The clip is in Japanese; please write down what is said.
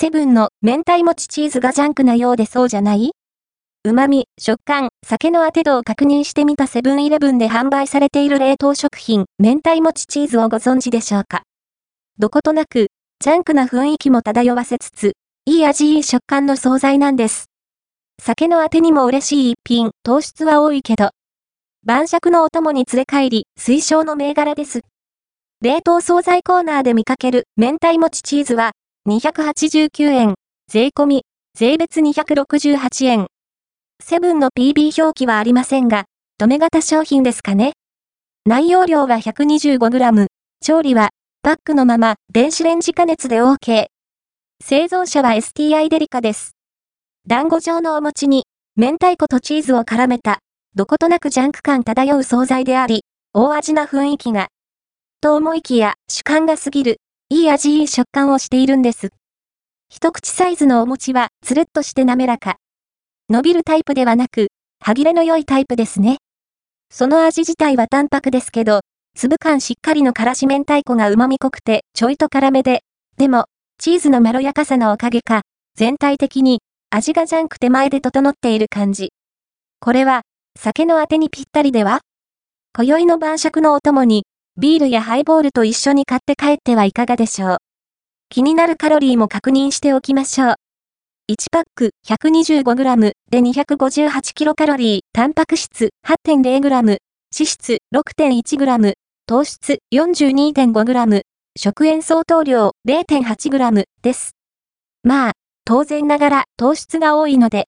セブンの明太もちチーズがジャンクなようでそうじゃない？旨味、食感、酒の当て度を確認してみたセブンイレブンで販売されている冷凍食品、明太もちチーズをご存知でしょうか？どことなく、ジャンクな雰囲気も漂わせつつ、いい味いい食感の惣菜なんです。酒のあてにも嬉しい一品、糖質は多いけど。晩酌のお供に連れ帰り、推奨の銘柄です。冷凍惣菜コーナーで見かける明太もちチーズは、289円、税込み、税別268円。セブンの PB 表記はありませんが、止め型商品ですかね。内容量は 125g、調理は、パックのまま、電子レンジ加熱で OK。製造者は STI デリカです。団子状のお餅に、明太子とチーズを絡めた、どことなくジャンク感漂う惣菜であり、大味な雰囲気が。と思いきや、主観が過ぎる、いい味いい食感をしているんです。一口サイズのお餅は、つるっとして滑らか。伸びるタイプではなく、歯切れの良いタイプですね。その味自体は淡白ですけど、粒感しっかりのからし明太子が旨味濃くて、ちょいと辛めで、でも、チーズのまろやかさのおかげか、全体的に、味がジャンク手前で整っている感じ。これは、酒のあてにぴったりでは？今宵の晩酌のお供に、ビールやハイボールと一緒に買って帰ってはいかがでしょう。気になるカロリーも確認しておきましょう。1パック 125g で 258kcal、タンパク質 8.0g、脂質 6.1g、糖質 42.5g、食塩相当量 0.8g です。まあ、当然ながら糖質が多いので、